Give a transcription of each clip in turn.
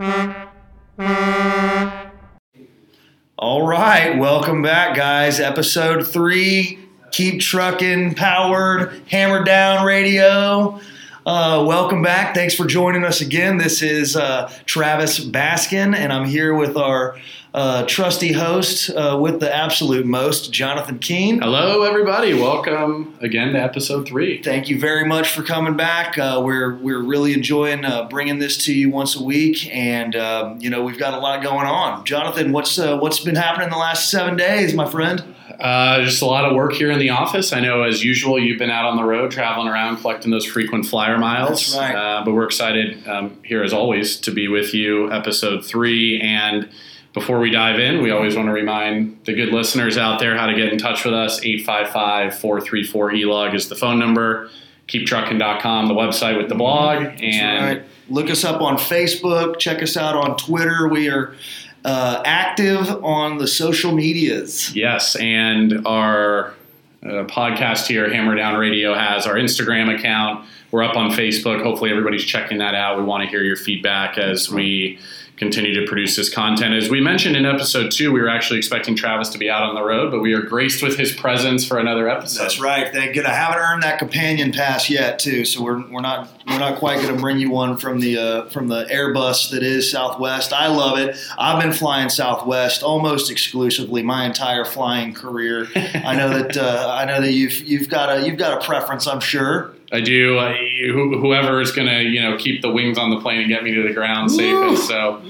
All right, welcome back, guys. Episode three, KeepTruckin Powered, HammerDown Radio. Uh, welcome back. Thanks for joining us again. This is uh, Travis Baskin, and I'm here with our uh, trusty host uh, with the absolute most, Jonathan Keane. Hello, everybody. Welcome again to episode three. Thank you very much for coming back. Uh, we're we're really enjoying uh, bringing this to you once a week, and um, you know we've got a lot going on. Jonathan, what's uh, what's been happening the last seven days, my friend? Uh, just a lot of work here in the office. I know, as usual, you've been out on the road traveling around collecting those frequent flyer miles. Right. Uh, but we're excited um, here, as always, to be with you, episode three. And before we dive in, we always want to remind the good listeners out there how to get in touch with us. 855 434 ELOG is the phone number. KeepTruckin.com, the website with the blog. That's and right. Look us up on Facebook. Check us out on Twitter. We are uh, active on the social medias. Yes, and our uh, podcast here, Hammer Down Radio, has our Instagram account. We're up on Facebook. Hopefully, everybody's checking that out. We want to hear your feedback as we continue to produce this content. As we mentioned in episode two, we were actually expecting Travis to be out on the road, but we are graced with his presence for another episode. That's right. Thank good. I haven't earned that companion pass yet, too. So we're, we're not we're not quite going to bring you one from the uh, from the Airbus that is Southwest. I love it. I've been flying Southwest almost exclusively my entire flying career. I know that uh, I know that you've you've got a you've got a preference. I'm sure. I do. Uh, who, whoever is going to, you know, keep the wings on the plane and get me to the ground safest. So,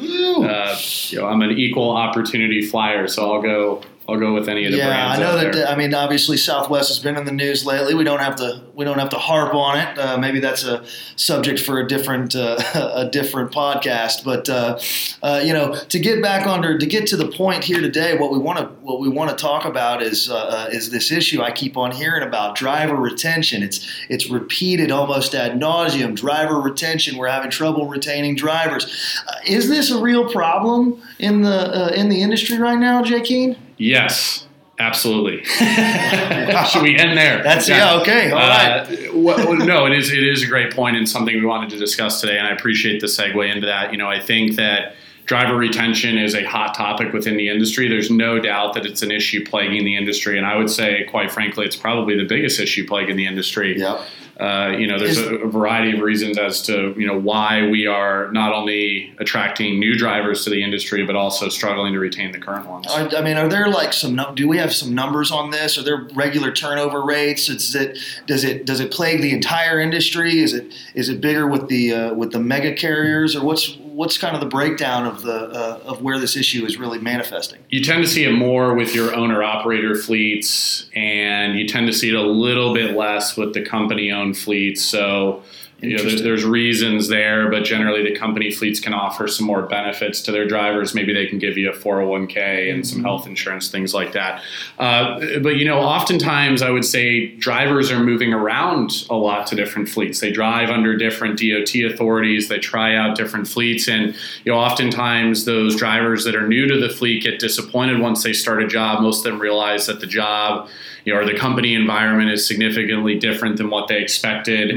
uh, you know, I'm an equal opportunity flyer, so I'll go. I'll go with any of the yeah, brands. I know that. there. I mean, obviously, Southwest has been in the news lately. We don't have to. We don't have to harp on it. Uh, maybe that's a subject for a different uh, a different podcast. But uh, uh, you know, to get back under to get to the point here today, what we want to what we want to talk about is uh, is this issue I keep on hearing about driver retention. It's it's repeated almost ad nauseum. Driver retention. We're having trouble retaining drivers. Uh, is this a real problem in the uh, in the industry right now, Jay Keane? Yes, absolutely. Should we end there? That's yeah. okay. All right. Uh, well, no, it is. It is a great point and something we wanted to discuss today, and I appreciate the segue into that. You know, I think that driver retention is a hot topic within the industry. There's no doubt that it's an issue plaguing the industry, and I would say, quite frankly, it's probably the biggest issue plaguing the industry. Yep. Uh, you know, there's a variety of reasons as to you know why we are not only attracting new drivers to the industry, but also struggling to retain the current ones. I, I mean, are there like some? Do we have some numbers on this? Are there regular turnover rates? Is it does it does it plague the entire industry? Is it is it bigger with the uh, with the mega carriers, or what's what's kind of the breakdown of the uh, of where this issue is really manifesting? you tend to see it more with your owner operator fleets, and you tend to see it a little bit less with the company owned fleets. So, you know, there's, there's reasons there, but generally the company fleets can offer some more benefits to their drivers. Maybe they can give you a 401k and some health insurance, things like that. Uh, but, you know, oftentimes I would say drivers are moving around a lot to different fleets. They drive under different DOT authorities, they try out different fleets, and, you know, oftentimes those drivers that are new to the fleet get disappointed once they start a job. Most of them realize that the job, you know, or the company environment is significantly different than what they expected.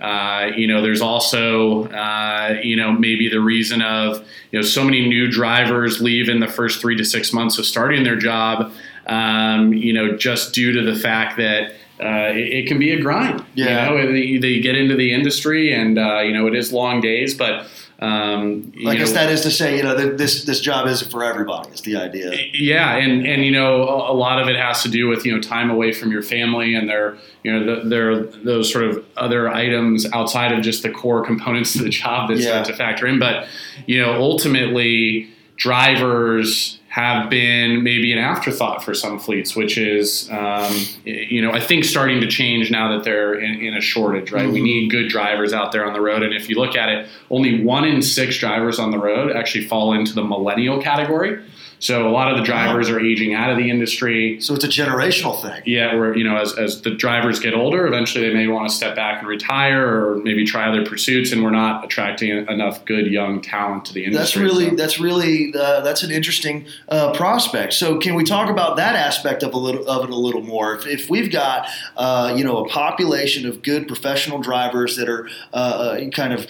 Uh, you know, there's also, uh, you know, maybe the reason of, you know, so many new drivers leave in the first three to six months of starting their job, um, you know, just due to the fact that. Uh, it, it can be a grind. Yeah. You know, they, they get into the industry, and uh, you know it is long days, but um, you I guess know, that is to say, you know, that this this job isn't for everybody. Is the idea? yeah, and and you know a, a lot of it has to do with you know time away from your family, and there you know the, there are those sort of other items outside of just the core components of the job that Yeah. start to factor in. But you know ultimately drivers have been maybe an afterthought for some fleets, which is, um, you know, I think starting to change now that they're in, in a shortage, right? We need good drivers out there on the road. And if you look at it, only one in six drivers on the road actually fall into the millennial category. So a lot of the drivers are aging out of the industry. So it's a generational thing. Yeah, where you know, as, as the drivers get older, eventually they may want to step back and retire, or maybe try other pursuits, and we're not attracting enough good young talent to the industry. That's really So- that's really uh, that's an interesting uh, prospect. So can we talk about that aspect of a little of it a little more? If, if we've got uh, you know a population of good professional drivers that are uh, uh, kind of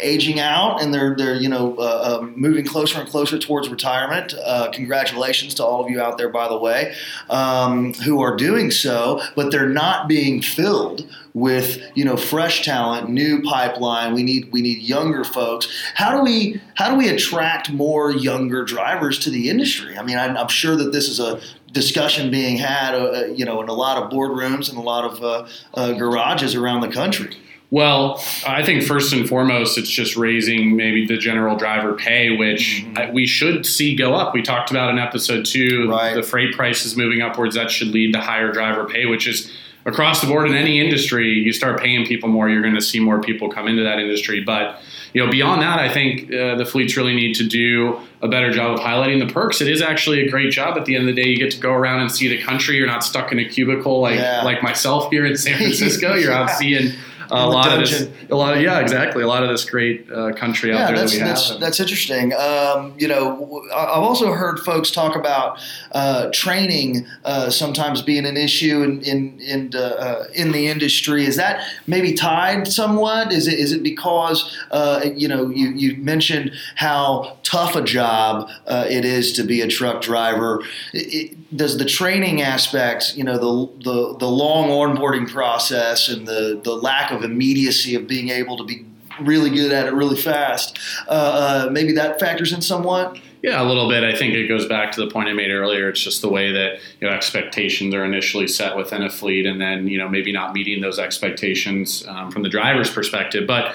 aging out and they're they're you know uh, uh, moving closer and closer towards retirement. Uh, congratulations to all of you out there, by the way, um, who are doing so, but they're not being filled with you know fresh talent, new pipeline. We need we need younger folks. How do we how do we attract more younger drivers to the industry? I mean, I'm, I'm sure that this is a discussion being had, uh, you know, in a lot of boardrooms and a lot of uh, uh, garages around the country. Well, I think first and foremost, it's just raising maybe the general driver pay, which mm-hmm. we should see go up. We talked about in episode two, right. the freight prices moving upwards. That should lead to higher driver pay, which is across the board in any industry. You start paying people more, you're going to see more people come into that industry. But you know, beyond that, I think uh, the fleets really need to do a better job of highlighting the perks. It is actually a great job. At the end of the day, you get to go around and see the country. You're not stuck in a cubicle like yeah. like myself here in San Francisco. You're out seeing a lot dungeon. of this, a lot of yeah, exactly. A lot of this great uh, country out there that's, that we that's, have. That's interesting. Um, you know, I've also heard folks talk about uh, training uh, sometimes being an issue in in in, uh, in, the industry. Is that maybe tied somewhat? Is it is it because uh, you know you you mentioned how tough a job uh, it is to be a truck driver? It, does the training aspect, you know, the, the the long onboarding process and the the lack of immediacy of being able to be really good at it really fast, uh, uh, maybe that factors in somewhat. Yeah, a little bit. I think it goes back to the point I made earlier. It's just the way that you know expectations are initially set within a fleet, and then you know maybe not meeting those expectations um, from the driver's perspective, but.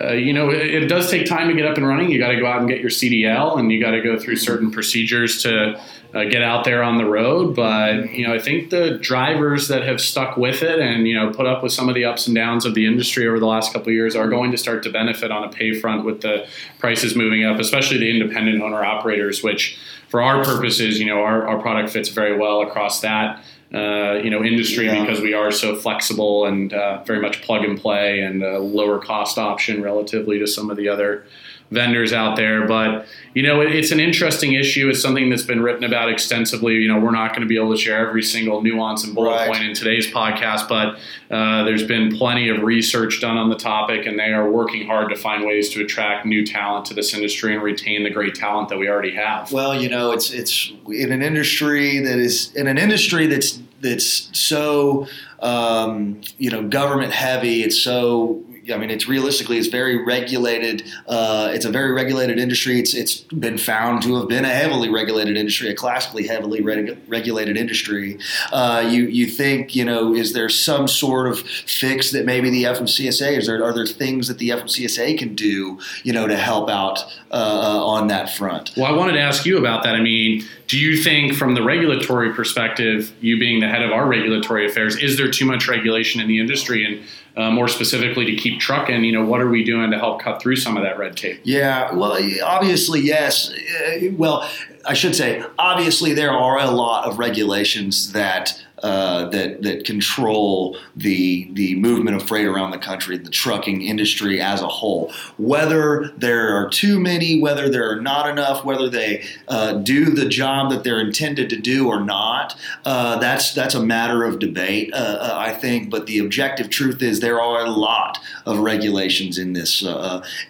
Uh, you know, it, it, does take time to get up and running. You got to go out and get your CDL, and you got to go through certain procedures to uh, get out there on the road. But you know, I think the drivers that have stuck with it and you know put up with some of the ups and downs of the industry over the last couple of years are going to start to benefit on a pay front with the prices moving up, especially the independent owner operators, which for our purposes, you know, our, our product fits very well across that. Uh, you know, industry yeah. because we are so flexible and uh, very much plug and play and a lower cost option relatively to some of the other vendors out there. But you know, it, it's an interesting issue. It's something that's been written about extensively. You know, we're not going to be able to share every single nuance and bullet right. point in today's podcast, but uh, there's been plenty of research done on the topic, and they are working hard to find ways to attract new talent to this industry and retain the great talent that we already have. Well, you know, it's it's in an industry that is in an industry that's that's so um, you know government heavy. It's so I mean, it's realistically, it's very regulated. Uh, it's a very regulated industry. It's it's been found to have been a heavily regulated industry, a classically heavily reg- regulated industry. Uh, you you think you know, is there some sort of fix that maybe the FMCSA is there? Are there things that the FMCSA can do, you know, to help out uh, uh, on that front? Well, I wanted to ask you about that. I mean, do you think, from the regulatory perspective, you being the head of our regulatory affairs, is there too much regulation in the industry and uh, more specifically to KeepTruckin, you know, what are we doing to help cut through some of that red tape? Yeah, well, obviously, yes. Uh, well, I should say, obviously, there are a lot of regulations that uh, that that control the the movement of freight around the country, the trucking industry as a whole. Whether there are too many, whether there are not enough, whether they uh, do the job that they're intended to do or not, uh, that's that's a matter of debate, uh, uh, I think. But the objective truth is there are a lot of regulations in this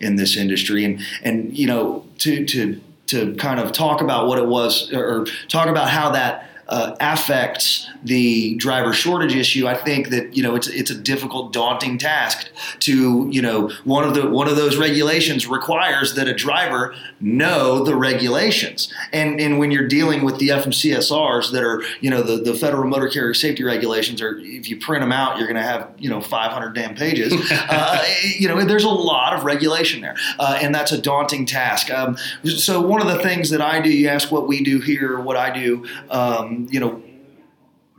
in this industry, and and you know to to to kind of talk about what it was or talk about how that uh, affects the driver shortage issue, I think that you know it's it's a difficult, daunting task to you know one of the one of those regulations requires that a driver know the regulations, and and when you're dealing with the FMCSRs that are you know the the Federal Motor Carrier Safety Regulations, or if you print them out, you're going to have you know 500 damn pages. uh, you know there's a lot of regulation there, uh, and that's a daunting task. Um, so one of the things that I do, you ask what we do here, what I do. Um, Um, you know,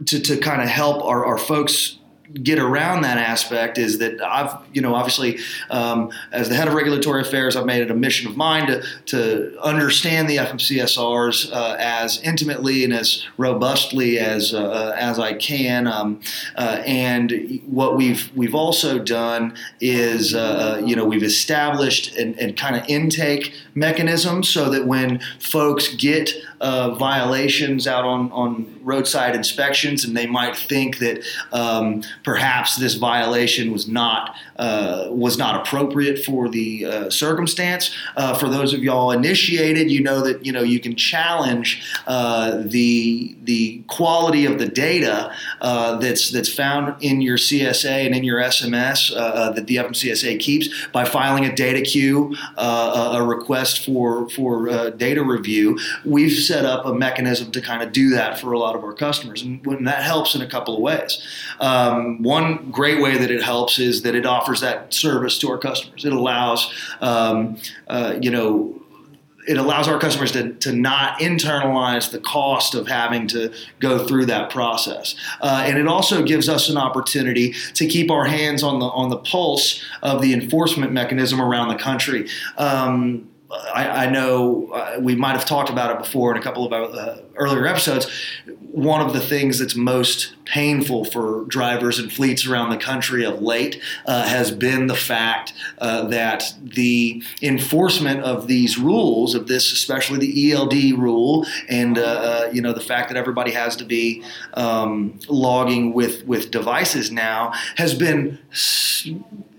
to, to kind of help our, our folks get around that aspect is that I've, you know, obviously, um, as the head of regulatory affairs, I've made it a mission of mine to, to understand the FMCSRs uh, as intimately and as robustly as uh, as I can. Um, uh, and what we've we've also done is, uh, uh, you know, we've established and, kind of intake mechanisms so that when folks get uh, violations out on, on roadside inspections, and they might think that um, perhaps this violation was not uh, was not appropriate for the uh, circumstance. Uh, for those of y'all initiated, you know that you know you can challenge uh, the the quality of the data uh, that's that's found in your CSA and in your SMS that the FMCSA keeps by filing a DataQ, a request for for data review. We've set up a mechanism to kind of do that for a lot of our customers, and, and that helps in a couple of ways. Um, one great way that it helps is that it offers that service to our customers. It allows, um, uh, you know, it allows our customers to, to not internalize the cost of having to go through that process. Uh, and it also gives us an opportunity to keep our hands on the on the pulse of the enforcement mechanism around the country. Um, I, I, know uh, we might have talked about it before in a couple of uh, earlier episodes. One of the things that's most painful for drivers and fleets around the country of late uh, has been the fact uh, that the enforcement of these rules, of this, especially the ELD rule, and uh, uh, you know the fact that everybody has to be um, logging with with devices now, has been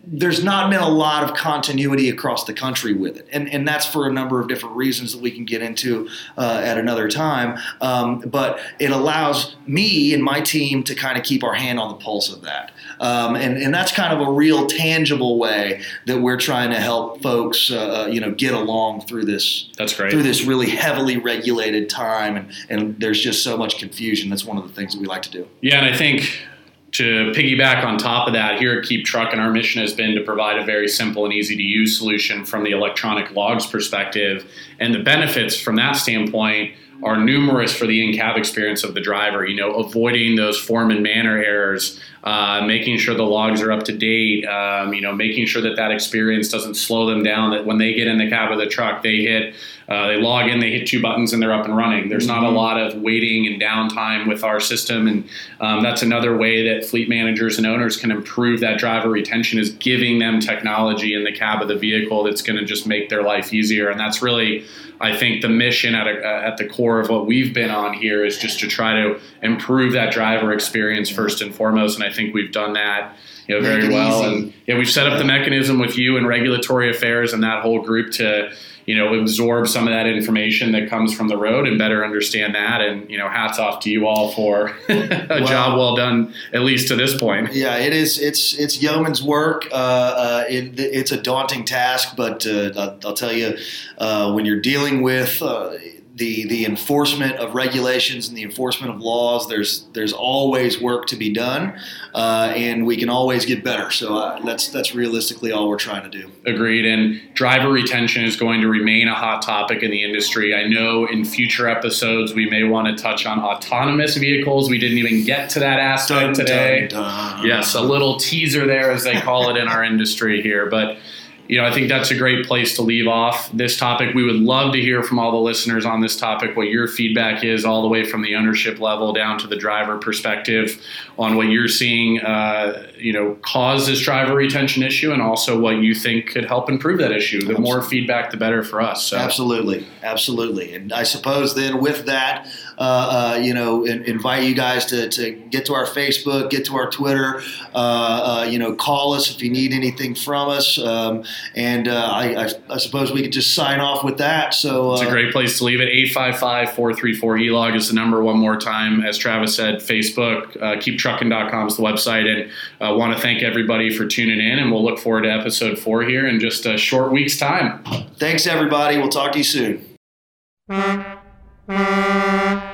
there's not been a lot of continuity across the country with it, and and that's for a number of different reasons that we can get into uh, at another time. Um, but it allows me and my team to kind of keep our hand on the pulse of that, um, and and that's kind of a real tangible way that we're trying to help folks, uh, uh you know, get along through this. That's great. Through this really heavily regulated time, and and there's just so much confusion. That's one of the things that we like to do. Yeah, and I think to piggyback on top of that, here at Keep Truckin', our mission has been to provide a very simple and easy to use solution from the electronic logs perspective. And the benefits from that standpoint are numerous for the in-cab experience of the driver. You know, avoiding those form and manner errors, uh, making sure the logs are up to date. Um, you know, making sure that that experience doesn't slow them down. That when they get in the cab of the truck, they hit uh, they log in, they hit two buttons, and they're up and running. There's not a mm-hmm. lot of waiting and downtime with our system, and um, that's another way that fleet managers and owners can improve that driver retention is giving them technology in the cab of the vehicle that's going to just make their life easier. And that's really, I think, the mission at, a, at the core of what we've been on here is just to try to improve that driver experience first and foremost. And I think we've done that you know very well. Easy. And yeah, we've set up the mechanism with you and regulatory affairs and that whole group to you know absorb some of that information that comes from the road and better understand that and you know hats off to you all for a well, job well done at least to this point yeah it is it's it's yeoman's work uh, uh, it, it's a daunting task but uh, I'll, I'll, tell you uh, when you're dealing with uh, the the enforcement of regulations and the enforcement of laws. There's there's always work to be done, uh, and we can always get better. So uh, that's that's realistically all we're trying to do. Agreed. And driver retention is going to remain a hot topic in the industry. I know in future episodes we may want to touch on autonomous vehicles. We didn't even get to that aspect dun, today. Dun, dun. Yes, a little teaser there, as they call it in our industry here, but you know, I think that's a great place to leave off this topic. We would love to hear from all the listeners on this topic what your feedback is, all the way from the ownership level down to the driver perspective on what you're seeing, uh, you know, cause this driver retention issue, and also what you think could help improve that issue. The Absolutely. more feedback, the better for us. So. Absolutely, absolutely. And I suppose then with that, uh, uh, you know, in, invite you guys to, to get to our Facebook, get to our Twitter, uh, uh, you know, call us if you need anything from us. Um, and uh, I, I, I, suppose we could just sign off with that. So it's a great place to leave it. 855 434 ELOG is the number one more time. As Travis said, Facebook, uh, keeptruckin.com is the website. And I want to thank everybody for tuning in. And we'll look forward to episode four here in just a short week's time. Thanks, everybody. We'll talk to you soon. Música